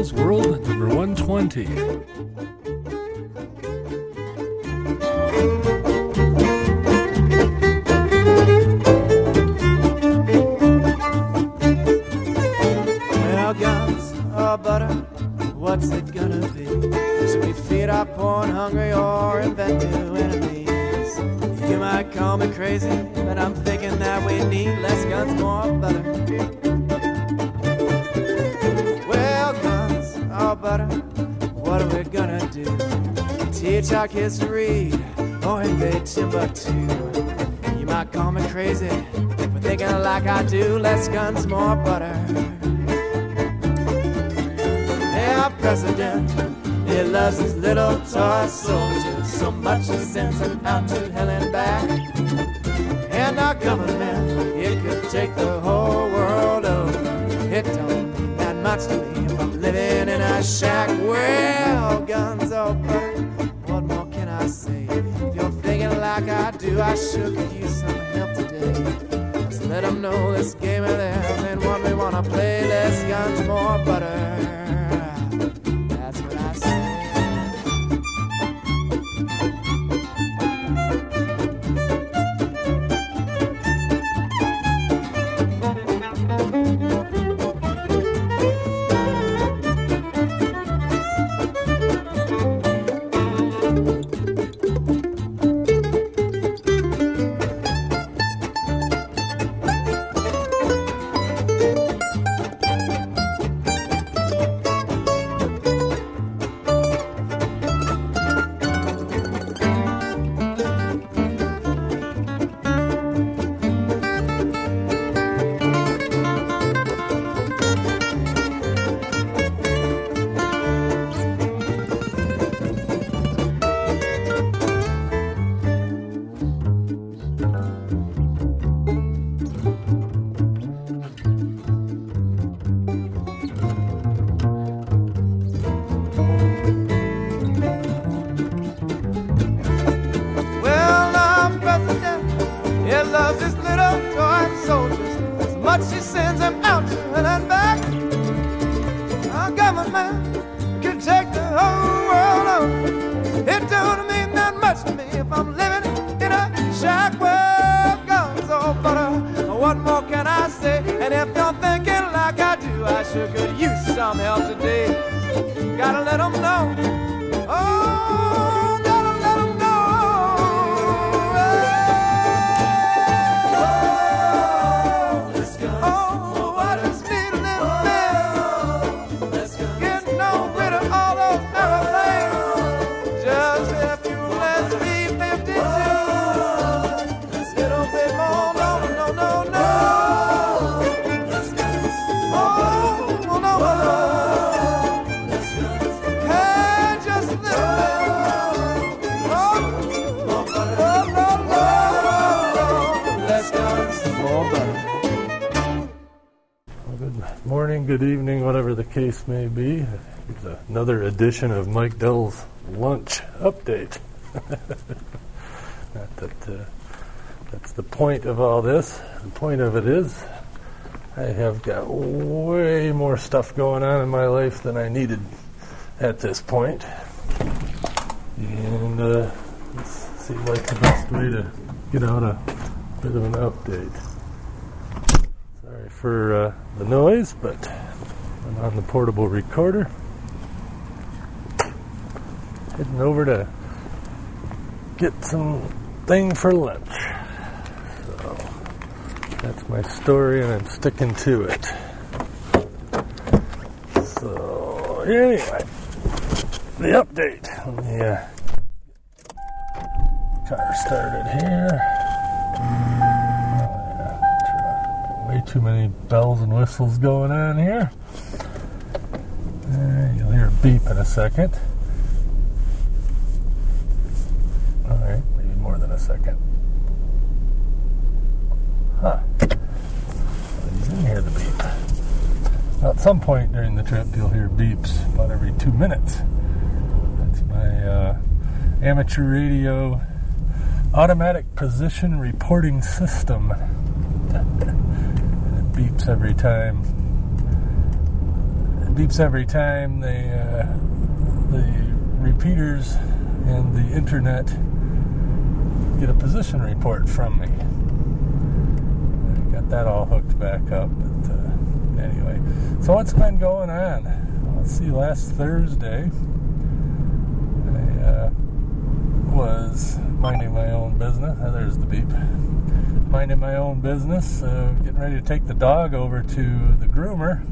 World number 120. Well, guns or butter, what's it gonna be? Should we feed our poor and hungry or invent new enemies? You might call me crazy, but I'm thinking that we need less guns, more butter. Butter, what are we gonna do? Teach our kids to read or invade Timbuktu? You might call me crazy for thinking like I do, less guns, more butter. Our president, he loves his little toy soldiers so much he sends them out to hell and back. And our government, it could take the whole living shack. Well, guns butter, what more can I say? If you're thinking like I do, I sure could use some help today. Just let them know this game of theirs ain't one we wanna play. Less guns, more butter. His little toy soldiers as much he sends them out and back. Our government can take the whole world over. It don't mean that much to me if I'm living in a shack where guns or butter. What more can I say? And if you're thinking like I do, I sure could use some help today. Gotta let 'em know. Good evening, whatever the case may be. Another edition of Mike Dell's Lunch Update. That uh, that's the point of all this. The point of it is, I have got way more stuff going on in my life than I needed at this point. And uh, this seemed like the best way to get out a bit of an update. Sorry for uh, the noise, but on the portable recorder. Heading over to get some thing for lunch. So that's my story, and I'm sticking to it. So anyway, the update. Let me uh, car started here. Way too many bells and whistles going on here. Uh, you'll hear a beep in a second. Alright, maybe more than a second. Huh. You didn't hear the beep. Now, at some point during the trip, you'll hear beeps about every two minutes. That's my uh, amateur radio automatic position reporting system. it beeps every time. Beeps every time they uh, the repeaters and the internet get a position report from me. I got that all hooked back up. But uh, anyway, so what's been going on? Let's see. Last Thursday, I uh, was minding my own business. Oh, there's the beep. Minding my own business, uh, getting ready to take the dog over to the groomer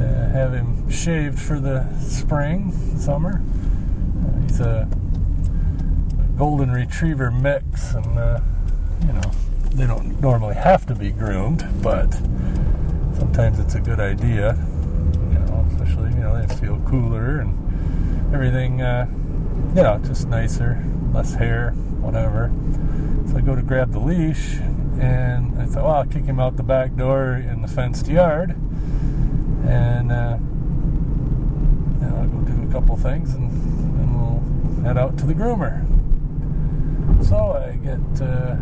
to have him shaved for the spring, summer. Uh, he's a, a, golden retriever mix, and uh, you know they don't normally have to be groomed, but sometimes it's a good idea. You know, especially you know they feel cooler and everything. Uh, you know, just nicer, less hair, whatever. So I go to grab the leash, and I thought, well, I'll kick him out the back door in the fenced yard, and uh, you know, I'll go do a couple things, and then we'll head out to the groomer. So I get, uh,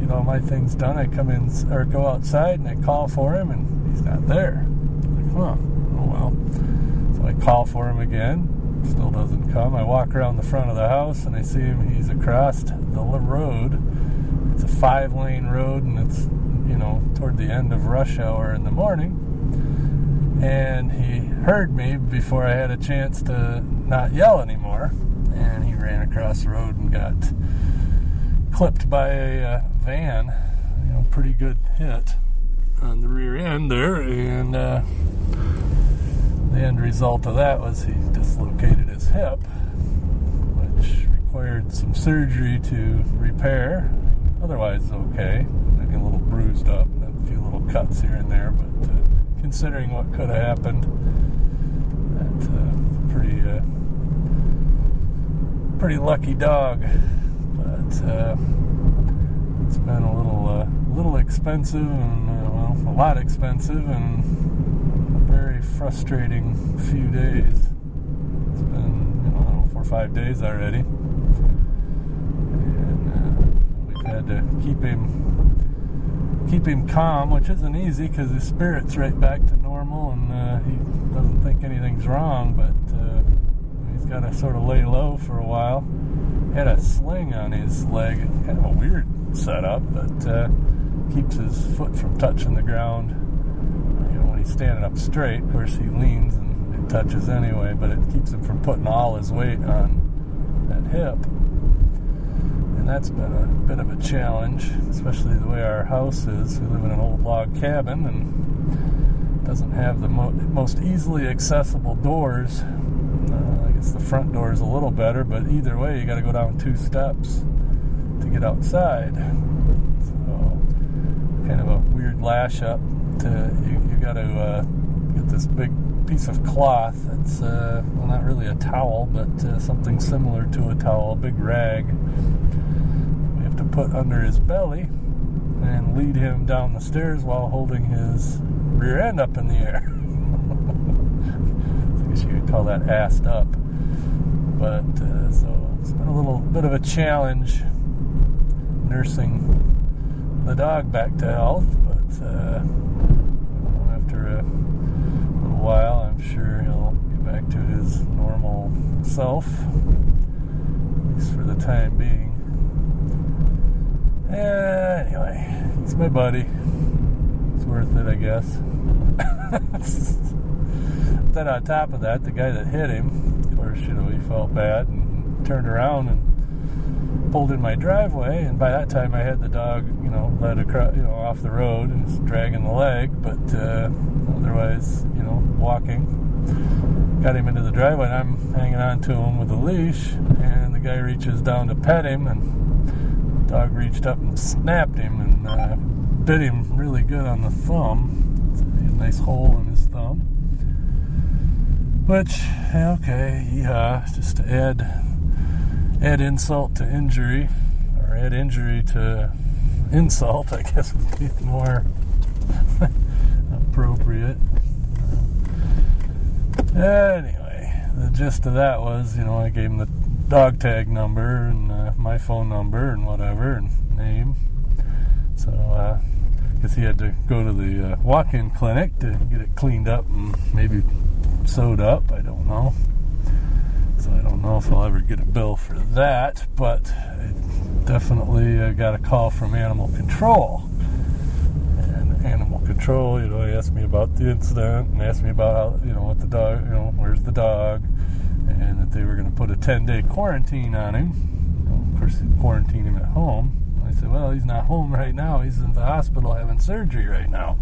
you know, my things done. I come in or go outside, and I call for him, and he's not there. I'm like, huh? Oh well. So I call for him again still doesn't come. I walk around the front of the house and I see him. He's across the road. It's a five lane road and it's, you know, toward the end of rush hour in the morning. And he heard me before I had a chance to not yell anymore. And he ran across the road and got clipped by a uh, van. You know, pretty good hit on the rear end there. And, uh, the end result of that was he dislocated his hip, which required some surgery to repair. Otherwise, okay. Maybe a little bruised up, a few little cuts here and there, but uh, considering what could have happened, that's uh, pretty uh, pretty lucky dog. But uh, it's been a little uh, little expensive and uh, well, a lot expensive and very frustrating few days. It's been, you know, four or five days already. And uh, we've had to keep him keep him calm, which isn't easy because his spirit's right back to normal and uh, he doesn't think anything's wrong, but uh, he's got to sort of lay low for a while. Had a sling on his leg, kind of a weird setup, but uh, keeps his foot from touching the ground You know, when he's standing up straight. Of course, he leans and it touches anyway, but it keeps him from putting all his weight on that hip. And that's been a bit of a challenge, especially the way our house is. We live in an old log cabin and doesn't have the mo- most easily accessible doors. Uh, I guess the front door is a little better, but either way, you got to go down two steps to get outside. So, kind of a weird lash up to you, you got to uh, get this big piece of cloth. It's uh, well, not really a towel, but uh, something similar to a towel, a big rag. To put under his belly and lead him down the stairs while holding his rear end up in the air. I guess you could call that assed up. But uh, so it's been a little bit of a challenge nursing the dog back to health, but uh, after a little while, I'm sure he'll get back to his normal self, at least for the time being. Anyway, it's my buddy. It's worth it, I guess. then on top of that, the guy that hit him, of course, you know, he felt bad and turned around and pulled in my driveway, and by that time I had the dog, you know, led across, you know, off the road and was dragging the leg, but uh, otherwise, you know, walking. Got him into the driveway, and I'm hanging on to him with a leash, and the guy reaches down to pet him, and dog reached up and snapped him and uh, bit him really good on the thumb. A nice hole in his thumb. Which, okay, yeah, just to add add insult to injury, or add injury to insult, I guess would be more appropriate. Anyway, the gist of that was, you know, I gave him the dog tag number and uh, my phone number and whatever and name. So, because he had to go to the uh, walk-in clinic to get it cleaned up and maybe sewed up. I don't know. So I don't know if I'll ever get a bill for that, but I definitely uh, got a call from animal control. And animal control, you know, he asked me about the incident and asked me about how, you know, what the dog, you know, where's the dog, and that they were going to put a 10-day quarantine on him. Of course, quarantine him at home. I said, well, he's not home right now. He's in the hospital having surgery right now.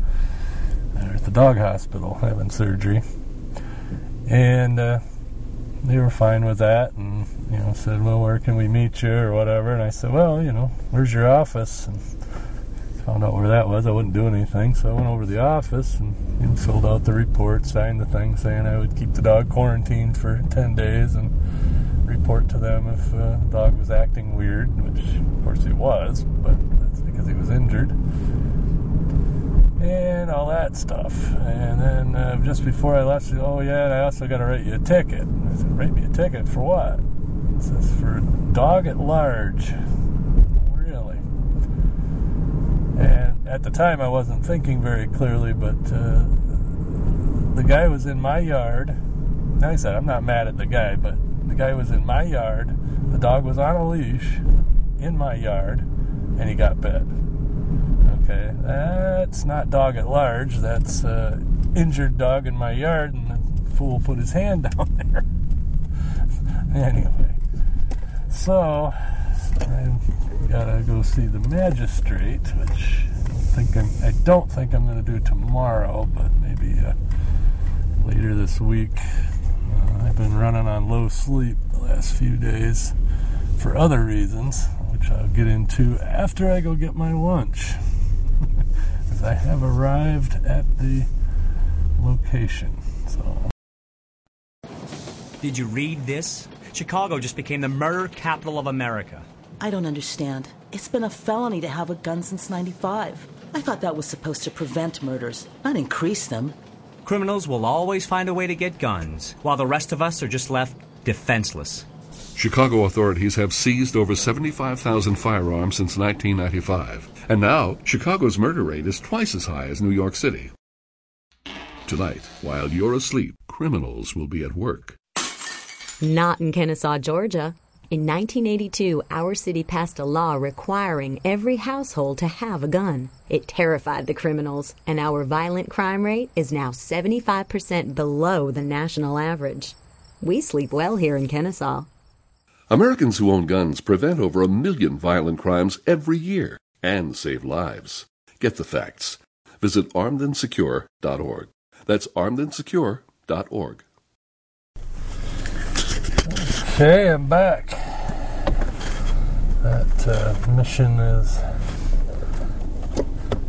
They're at the dog hospital having surgery. And uh, they were fine with that and, you know, said, well, where can we meet you or whatever. And I said, well, you know, where's your office? And found out where that was. I wouldn't do anything. So I went over to the office and know, filled out the report, signed the thing saying I would keep the dog quarantined for 10 days and report to them if uh, the dog was acting weird, which of course he was, but that's because he was injured. And all that stuff. And then uh, just before I left, said, Oh, yeah, and I also got to write you a ticket. I said, Write me a ticket for what? It says, For dog at large. Really? And at the time, I wasn't thinking very clearly, but uh, the guy was in my yard. And I said, I'm not mad at the guy, but the guy was in my yard. The dog was on a leash in my yard, and he got bit. Okay, that's not dog at large. That's uh, injured dog in my yard, and the fool put his hand down there. anyway, so I gotta go see the magistrate, which I don't think I'm. I don't think I'm gonna do tomorrow, but maybe uh, later this week. Uh, I've been running on low sleep the last few days for other reasons, which I'll get into after I go get my lunch. As I have arrived at the location. So Did you read this? Chicago just became the murder capital of America. I don't understand. It's been a felony to have a gun since 95. I thought that was supposed to prevent murders, not increase them. Criminals will always find a way to get guns, while the rest of us are just left defenseless. Chicago authorities have seized over 75,000 firearms since 1995. And now, Chicago's murder rate is twice as high as New York City. Tonight, while you're asleep, criminals will be at work. Not in Kennesaw, Georgia. In 1982, our city passed a law requiring every household to have a gun. It terrified the criminals, and our violent crime rate is now 75% below the national average. We sleep well here in Kennesaw. Americans who own guns prevent over a million violent crimes every year and save lives. Get the facts. Visit armedandsecure.org. That's armedandsecure.org. Okay, I'm back. That uh, mission is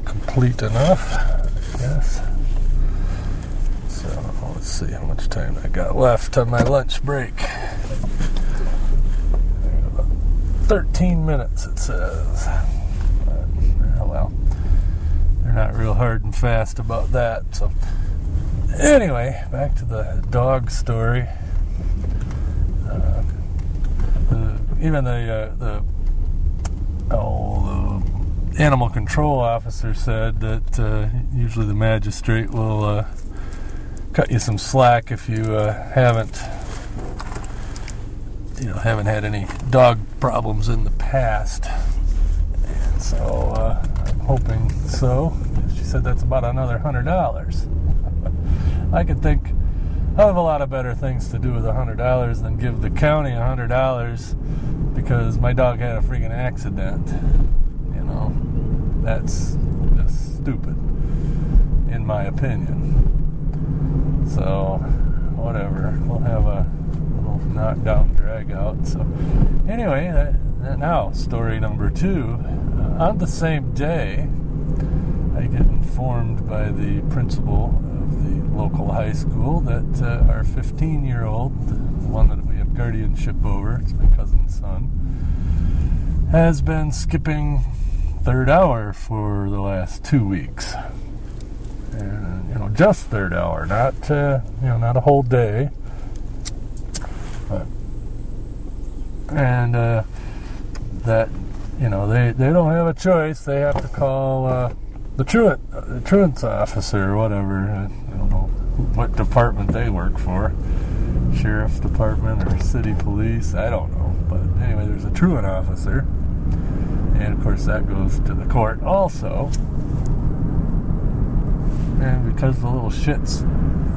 complete enough, I guess. So let's see how much time I got left on my lunch break. 13 minutes, it says. But, oh well, they're not real hard and fast about that. So, anyway, back to the dog story. Uh, even the uh, the oh the animal control officer said that uh, usually the magistrate will uh, cut you some slack if you haven't you know haven't had any dog problems in the past. And so uh, I'm hoping so. She said that's about another hundred dollars. I could think I have a lot of better things to do with a hundred dollars than give the county a hundred dollars because my dog had a freaking accident. You know, that's just stupid, in my opinion. So, whatever. We'll have a little knockdown drag out. So, anyway, that, that now story number two. Uh, on the same day, I get informed by the principal of the local high school that uh, our 15 year old, the one that we have guardianship over, it's my cousin's son, has been skipping third hour for the last two weeks. And, you know, just third hour, not, uh, you know, not a whole day. But, and uh, that, you know, they, they don't have a choice. They have to call uh, the truant, uh, truant's officer or whatever. What department they work for, sheriff's department or city police. I don't know, but anyway, there's a truant officer, and of course that goes to the court also. And because the little shit's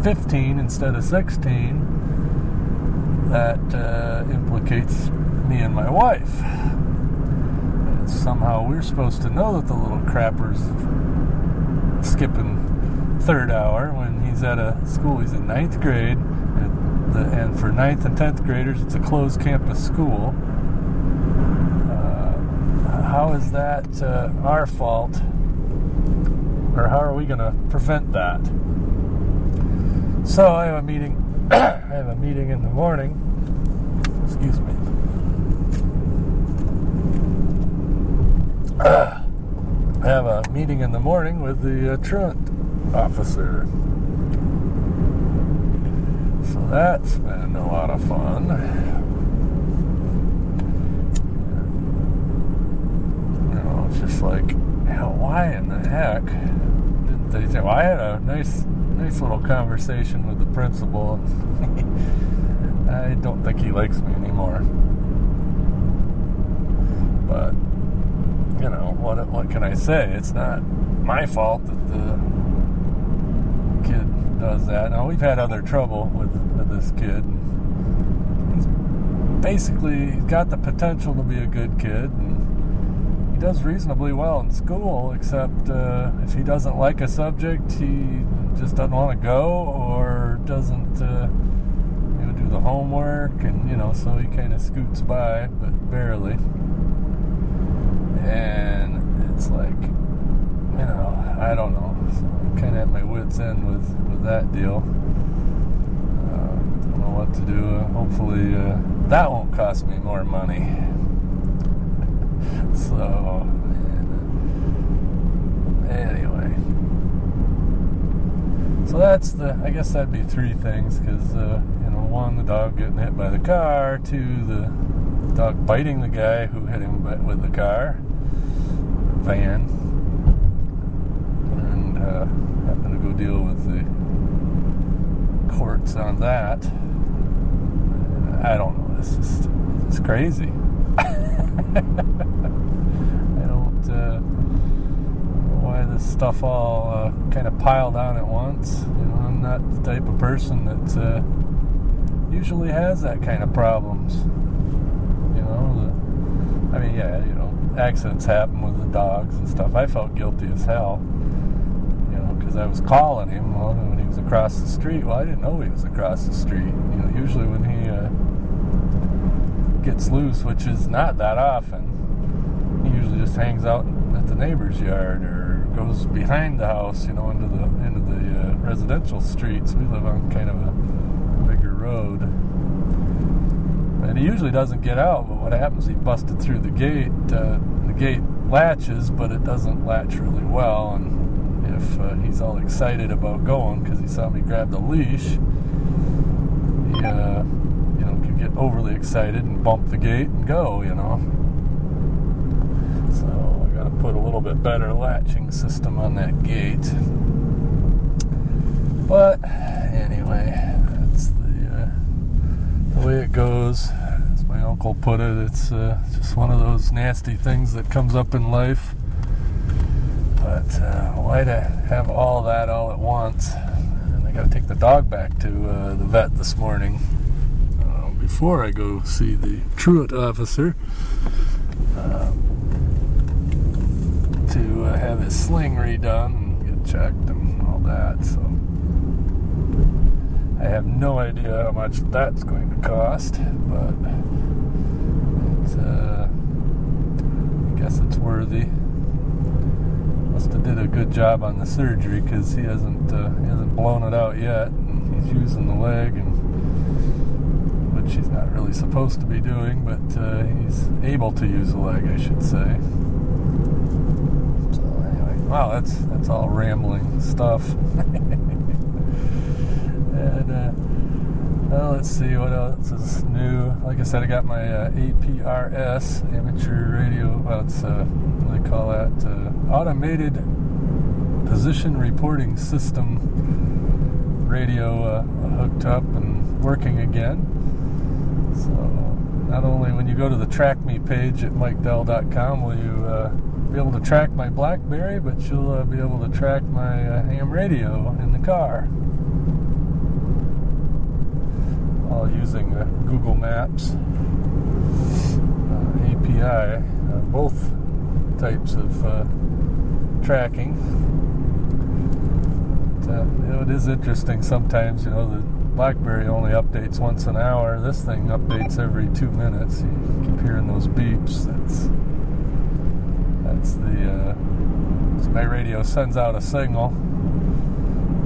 15 instead of 16, that uh, implicates me and my wife. And somehow we're supposed to know that the little crapper's skipping third hour when he's at a school. He's in ninth grade, and, the, and for ninth and tenth graders, it's a closed campus school. Uh, how is that uh, our fault? Or how are we going to prevent that? So I have a meeting. I have a meeting in the morning. Excuse me. I have a meeting in the morning with the uh, truant officer. So that's been a lot of fun. You know, it's just like, hell, why in the heck didn't they say? Well, I had a nice, nice little conversation with the principal. I don't think he likes me anymore. But you know, what what can I say? It's not my fault that the does that. Now we've had other trouble with, this kid. He's basically got the potential to be a good kid, and he does reasonably well in school. Except uh, if he doesn't like a subject, he just doesn't want to go, or doesn't uh, you know do the homework, and you know, so he kind of scoots by, but barely. And it's like, you know, I don't know. So kind of at my wits' end with, with that deal. Uh, don't know what to do. Uh, hopefully, that won't cost me more money. so, anyway. So that's the, I guess that'd be three things because, uh, you know, one, the dog getting hit by the car, two, the dog biting the guy who hit him with the car van and uh, having to go deal with the courts on that. I don't know. It's just it's crazy. I don't uh, why this stuff all uh, kind of piled on at once. You know, I'm not the type of person that uh, usually has that kind of problems. You know, the, I mean, yeah, you know accidents happen with the dogs and stuff. I felt guilty as hell, I was calling him when he was across the street. Well, I didn't know he was across the street. You know, usually when he uh, gets loose, which is not that often, he usually just hangs out at the neighbor's yard or goes behind the house, you know, into the into the uh, residential streets. We live on kind of a bigger road and he usually doesn't get out. But what happens? He busted through the gate. Uh, the gate latches, but it doesn't latch really well. And if uh, he's all excited about going because he saw me grab the leash, he uh, you know could get overly excited and bump the gate and go. You know. So I got to put a little bit better latching system on that gate. But anyway, that's the uh, the way it goes. As my uncle put it, it's uh, just one of those nasty things that comes up in life. But uh, why to have all that all at once? And I got to take the dog back to uh, the vet this morning uh, before I go see the truant officer um, to uh, have his sling redone and get checked and all that. So. I have no idea how much that's going to cost, but it's, uh, I guess it's worthy. Must have did a good job on the surgery because he hasn't uh, he hasn't blown it out yet. And he's using the leg, and which he's not really supposed to be doing, but uh, he's able to use the leg, I should say. So anyway, wow, that's that's all rambling stuff. And uh, well, let's see what else is new. Like I said, I got my uh, APRS amateur radio. Well, it's uh, call that? Uh, automated position reporting system radio uh, hooked up and working again. So not only when you go to the track me page at mikedell.com will you uh, be able to track my BlackBerry, but you'll uh, be able to track my uh, ham radio in the car. All using uh, Google Maps uh, API, both types of uh, tracking. But, you know, it is interesting sometimes, you know, the BlackBerry only updates once an hour. This thing updates every two minutes. You keep hearing those beeps. That's that's the uh, so my radio sends out a signal,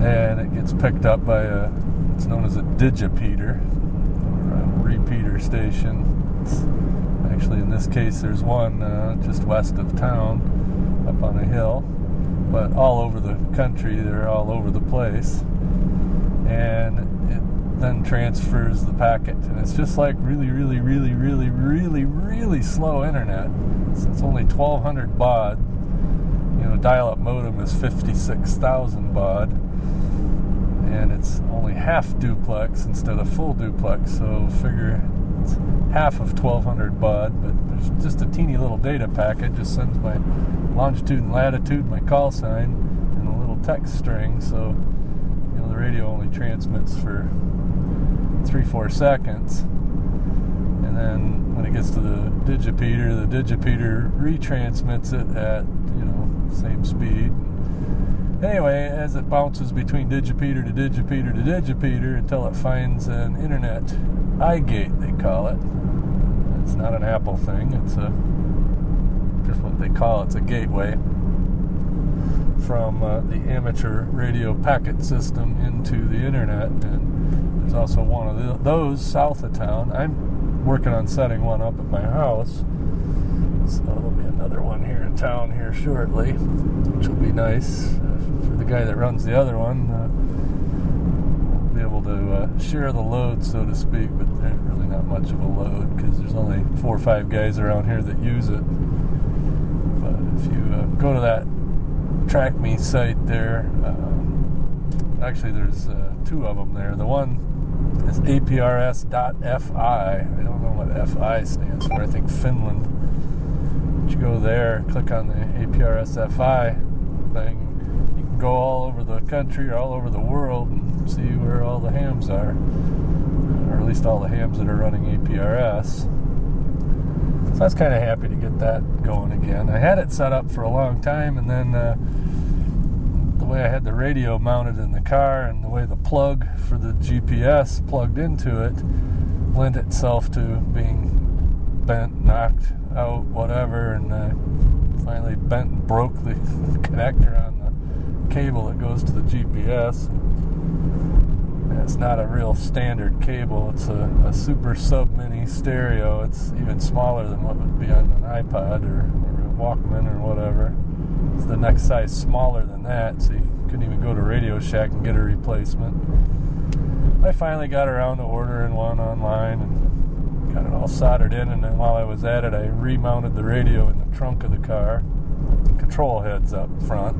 and it gets picked up by a it's known as a digipeater or a repeater station. It's actually, in this case, there's one uh, just west of town, up on a hill, but all over the country. They're all over the place, and it then transfers the packet, and it's just like really, really, really, really, really, really slow internet. So it's only 1200 baud. You know, dial-up modem is 56,000 baud, and it's only half duplex instead of full duplex. So figure it's half of 1200 baud, but there's just a teeny little data packet. Just sends my longitude and latitude, my call sign, and a little text string. So you know, the radio only transmits for three, four seconds. And then when it gets to the digipeater, the digipeater retransmits it at, you know, same speed. Anyway, as it bounces between digipeater to digipeater to digipeater until it finds an internet iGate, they call it. It's not an Apple thing, it's a just what they call it, it's a gateway from uh, the amateur radio packet system into the internet. And there's also one of the, those south of town. I'm working on setting one up at my house. So there'll be another one here in town here shortly, which will be nice guy that runs the other one. Uh, be able to uh, share the load, so to speak, but there's really not much of a load because there's only four or five guys around here that use it. But if you uh, go to that track me site there, um, actually there's uh, two of them there. The one is aprs.fi. I don't know what FI stands for. I think Finland. But you go there, click on the APRS-FI thing. Go all over the country or all over the world and see where all the hams are, or at least all the hams that are running APRS. So I was kind of happy to get that going again. I had it set up for a long time, and then uh, the way I had the radio mounted in the car and the way the plug for the GPS plugged into it lent itself to being bent, knocked out, whatever, and uh, finally bent and broke the connector on cable that goes to the GPS. It's not a real standard cable. It's a, a, super sub mini stereo. It's even smaller than what would be on an iPod or, or a Walkman or whatever. It's the next size smaller than that, so you couldn't even go to Radio Shack and get a replacement. I finally got around to ordering one online and got it all soldered in. And then while I was at it, I remounted the radio in the trunk of the car. Control heads up front,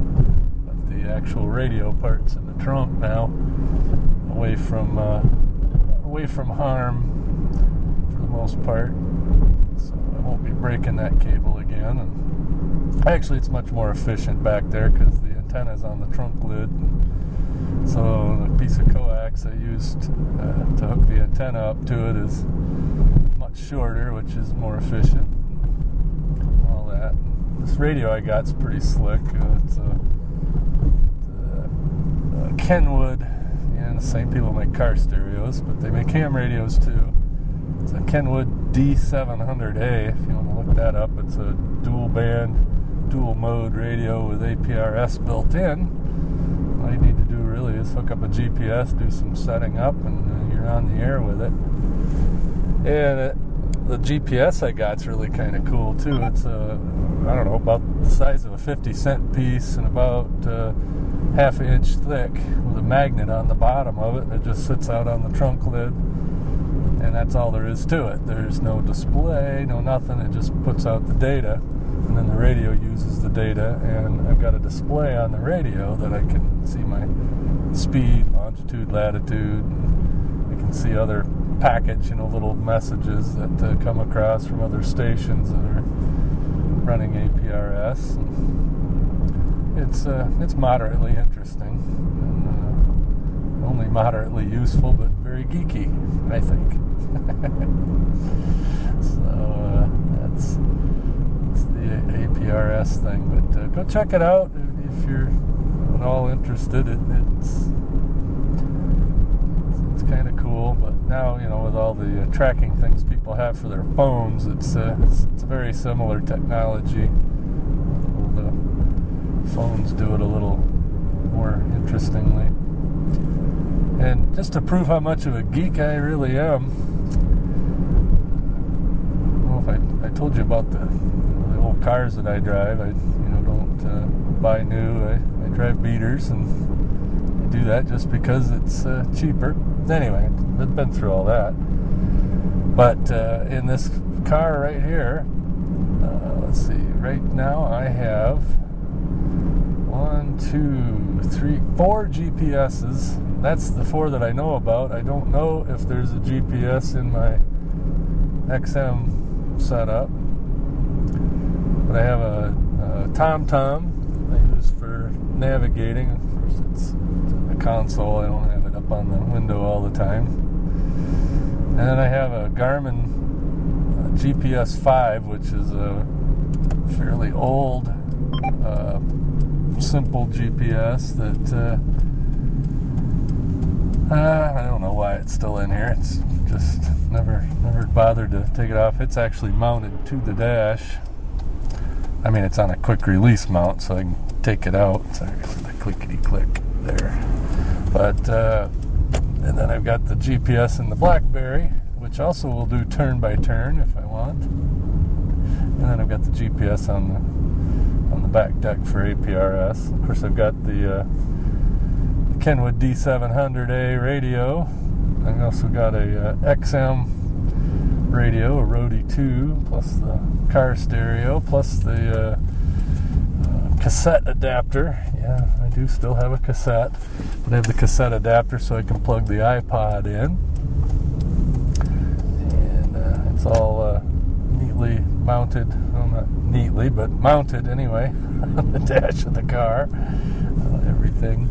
actual radio parts in the trunk now away from uh, away from harm for the most part. So I won't be breaking that cable again. And actually, it's much more efficient back there because the antenna is on the trunk lid. So the piece of coax I used uh, to hook the antenna up to it is much shorter, which is more efficient. All that. This radio I got's pretty slick. Uh, it's a, Kenwood and the same people make car stereos, but they make ham radios too. It's a Kenwood D700A. If you want to look that up, it's a dual band, dual mode radio with APRS built in. All you need to do really is hook up a GPS, do some setting up, and uh, you're on the air with it. And it, the GPS I got's really kind of cool too. It's a, I don't know, about the size of a 50 cent piece and about uh, half an inch thick with a magnet on the bottom of it, and it just sits out on the trunk lid. And that's all there is to it. There's no display, no nothing. It just puts out the data. and then the radio uses the data, and I've got a display on the radio that I can see my speed, longitude, latitude. I can see other packets, you know, little messages that uh, come across from other stations that are running APRS. It's uh, it's moderately interesting, and, uh, only moderately useful, but very geeky, I think. so uh, that's, that's the APRS thing. But uh, go check it out if you're at all interested. It, it's it's kind of cool. But now you know with all the uh, tracking things people have for their phones, it's uh, it's, it's a very similar technology. Phones do it a little more interestingly. And just to prove how much of a geek I really am, know if I, I told you about the, the old cars that I drive. I you know don't uh, buy new. I, I drive beaters and I do that just because it's uh, cheaper. Anyway, I've been through all that. But uh, in this car right here, uh, let's see. Right now I have one, two, three, four GPSs. That's the four that I know about. I don't know if there's a GPS in my XM setup, but I have a, a TomTom I use for navigating. Of course, it's, a console. I don't have it up on the window all the time. And then I have a Garmin uh, GPS 5, which is a fairly old, uh, simple GPS that uh, uh, I don't know why it's still in here. It's just never never bothered to take it off. It's actually mounted to the dash. I mean, it's on a quick release mount, so I can take it out. Sorry, the clickety click there. But uh, and then I've got the GPS in the BlackBerry, which also will do turn by turn if I want. And then I've got the GPS on the back deck for APRS. Of course, I've got the uh, Kenwood D700A radio. I've also got a uh, XM radio, a Roady 2, plus the car stereo, plus the uh, uh, cassette adapter. Yeah, I do still have a cassette, but I have the cassette adapter so I can plug the iPod in. And uh, it's all uh, neatly mounted, not neatly, but mounted anyway, on the dash of the car. Uh, everything.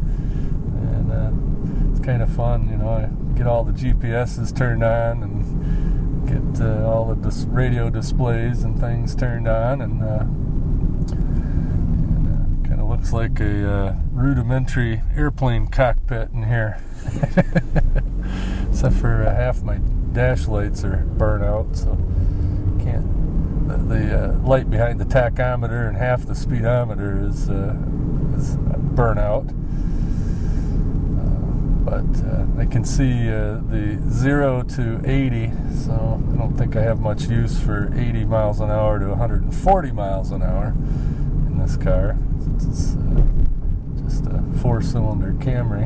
And uh, it's kind of fun, you know. I get all the GPSs turned on and get uh, all the dis- radio displays and things turned on, and, uh, and uh, kind of looks like a uh, rudimentary airplane cockpit in here. Except for half my dash lights are burnt out, so can't. The, uh, light behind the tachometer and half the speedometer is uh, is burnt out but uh, I can see uh, the 0 to 80, so I don't think I have much use for 80 miles an hour to 140 miles an hour in this car. It's uh, just a four cylinder Camry.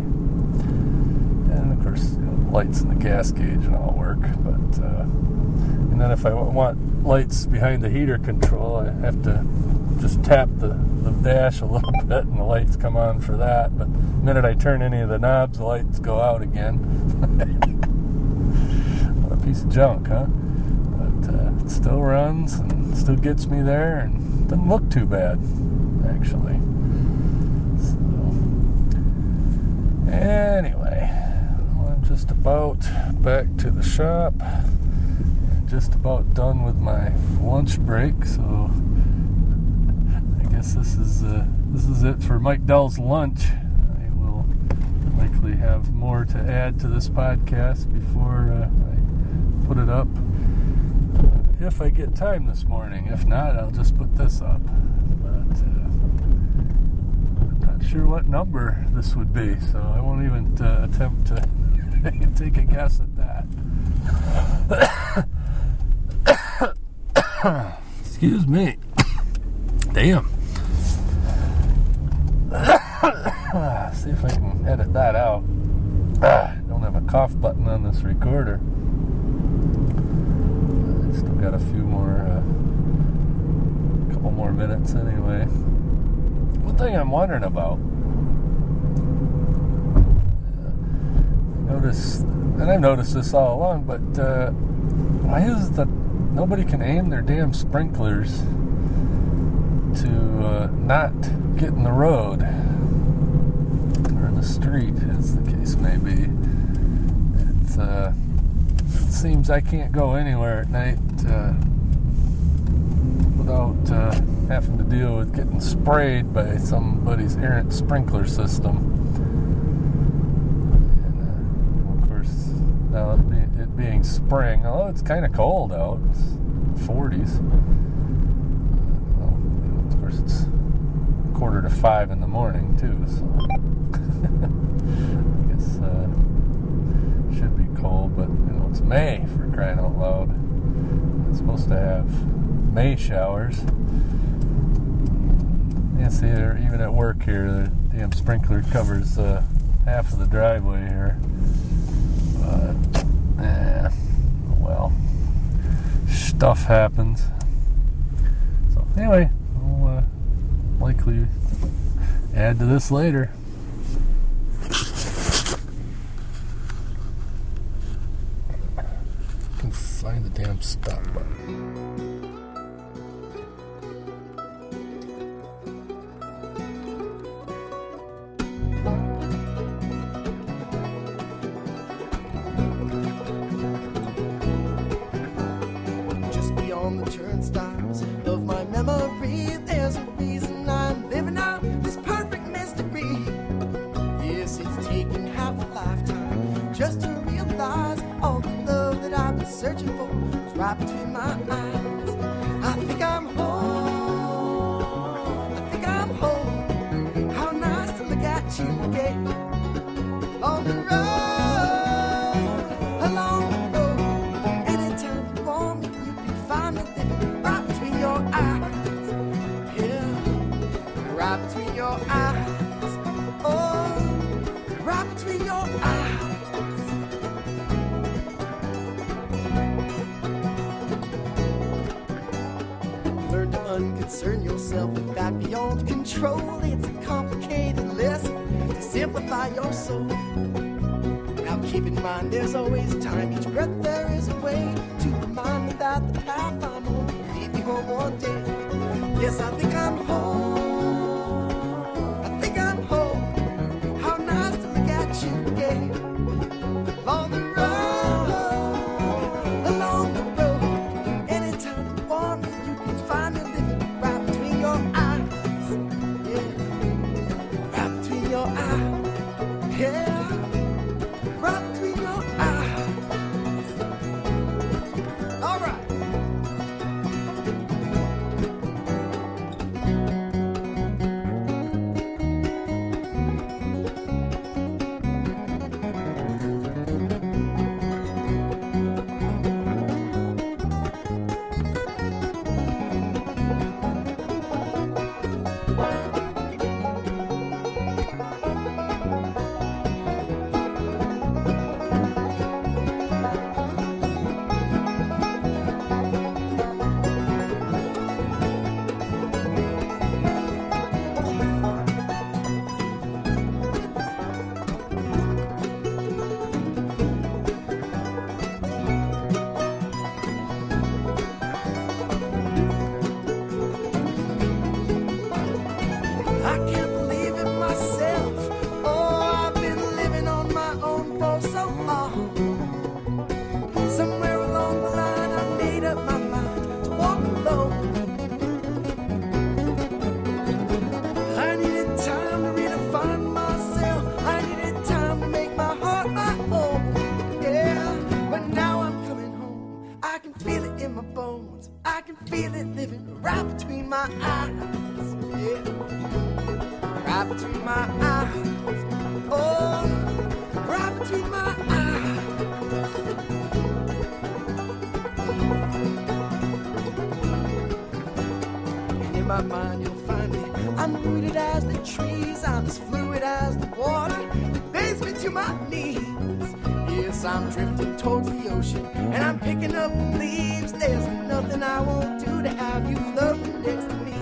And of course, you know, lights in the gas gauge and all work. But uh, and then if I want lights behind the heater control, I have to just tap the, the dash a little bit and the lights come on for that. But the minute I turn any of the knobs, the lights go out again. what a piece of junk, huh? But uh, it still runs and still gets me there and doesn't look too bad, actually. So, anyway, I'm just about back to the shop. Just about done with my lunch break, so I guess this is uh, this is it for Mike Dell's lunch. I will likely have more to add to this podcast before uh, I put it up. If I get time this morning, if not, I'll just put this up. But uh, I'm not sure what number this would be, so I won't even uh, attempt to take a guess at that. Excuse me. Damn. See if I can edit that out. Don't have a cough button on this recorder. I still got a few more, uh, couple more minutes anyway. One thing I'm wondering about. uh, Notice, and I've noticed this all along, but uh, why is that nobody can aim their damn sprinklers to uh, not get in the road or in the street, as the case may be? It's, uh, it seems I can't go anywhere at night uh, without uh, having to deal with getting sprayed by somebody's errant sprinkler system. And uh, of course, now spring, although it's kind of cold out, it's 40s. Well, of course, it's quarter to five in the morning too, so I guess uh, should be cold, but you know it's May for crying out loud. It's supposed to have May showers. Yeah, see, even at work here, the damn sprinkler covers uh, half of the driveway here. But, eh, well, stuff happens. So, anyway, we'll uh, likely add to this later. Can find the damn stop button. There's always time. Each breath there is a way to remind me that the path I'm on will lead me home one day. Yes, I think I'm home. Drifting towards the ocean and I'm picking up leaves. There's nothing I won't do to have you floating next to me.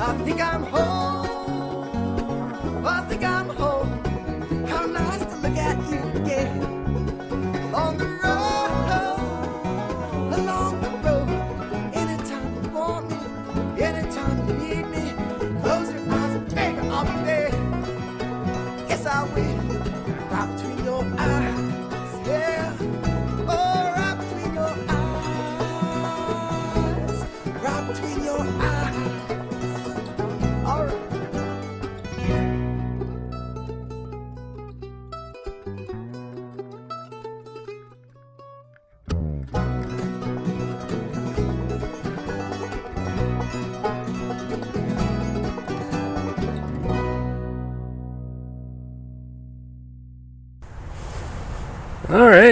I think I'm home.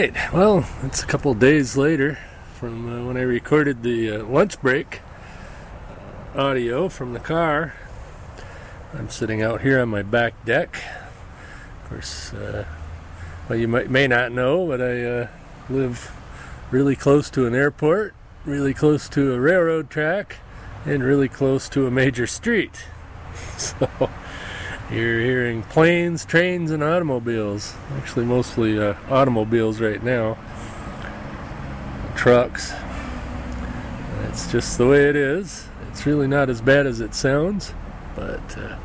Right. Well, it's a couple days later from uh, when I recorded the uh, lunch break uh, audio from the car. I'm sitting out here on my back deck. Of course, uh, well, you might, may not know, but I uh, live really close to an airport, really close to a railroad track, and really close to a major street. So. You're hearing planes, trains, and automobiles. Actually, mostly uh, automobiles right now. Trucks. It's just the way it is. It's really not as bad as it sounds, but uh,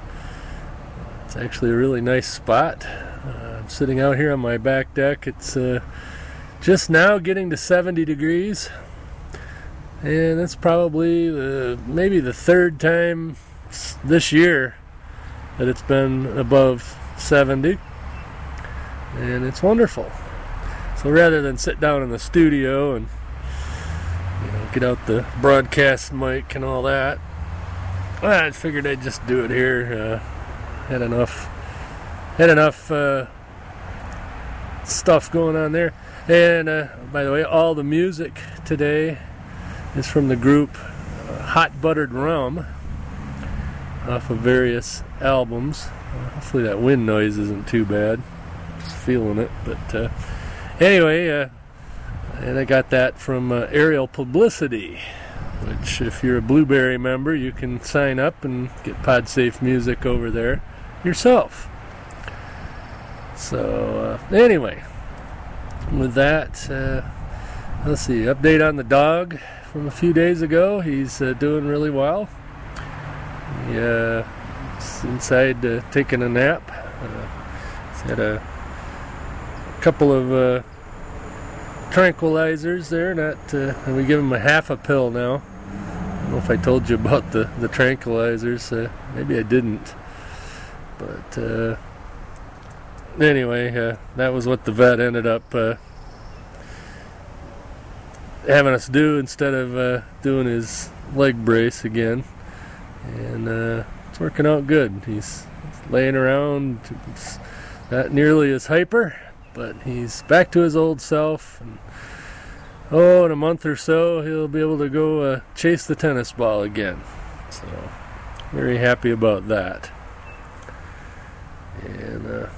it's actually a really nice spot. Uh, I'm sitting out here on my back deck. It's uh, just now getting to 70 degrees, and that's probably the, maybe the third time this year that it's been above 70 and it's wonderful. So rather than sit down in the studio and you know get out the broadcast mic and all that I figured I'd just do it here uh, had enough had enough uh, stuff going on there. And uh, by the way all the music today is from the group uh, Hot Buttered Rum off of various albums. Hopefully that wind noise isn't too bad. Just feeling it, but uh, anyway, uh, and I got that from uh, Ariel Publicity, which if you're a Blubrry member, you can sign up and get PodSafe music over there yourself. So uh, anyway, with that, let's see. Update on the dog from a few days ago. He's uh, doing really well. He uh, inside uh, taking a nap. Uh, had a couple of uh, tranquilizers there. Not, uh, and we give him a half a pill now. I don't know if I told you about the the tranquilizers. Uh, maybe I didn't. But uh, anyway, that was what the vet ended up having us do instead of doing his leg brace again and it's working out good. He's laying around, it's not nearly as hyper, but he's back to his old self. And, oh, in a month or so, he'll be able to go uh, chase the tennis ball again. So, very happy about that. And uh,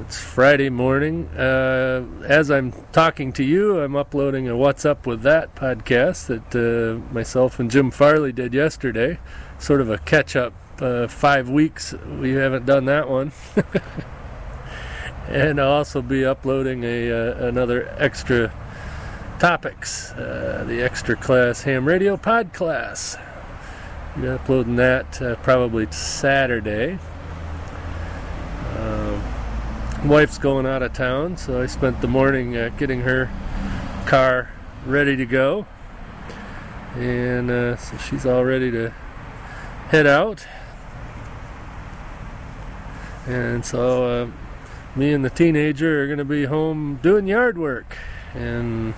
it's Friday morning. Uh, as I'm talking to you, I'm uploading a What's Up With That podcast that uh, myself and Jim Farley did yesterday sort of a catch up. Uh, five weeks we haven't done that one, and I'll also be uploading a uh, another extra topics, uh, the extra class ham radio pod class. Be uploading that uh, probably Saturday. Um, wife's going out of town, so I spent the morning uh, getting her car ready to go, and uh, so she's all ready to head out. And so uh, me and the teenager are going to be home doing yard work and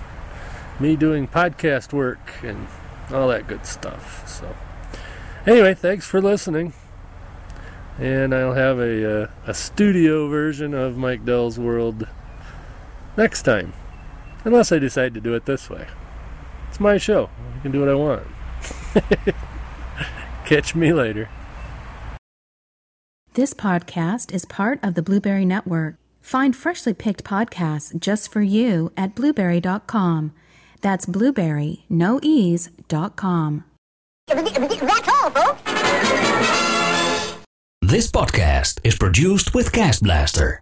me doing podcast work and all that good stuff. So anyway, thanks for listening. And I'll have a, uh, a studio version of Mike Dell's World next time. Unless I decide to do it this way. It's my show. I can do what I want. Catch me later. This podcast is part of the Blubrry Network. Find freshly picked podcasts just for you at blubrry.com. That's blueberry, no e's, dot com. That's all, folks. This podcast is produced with CastBlaster.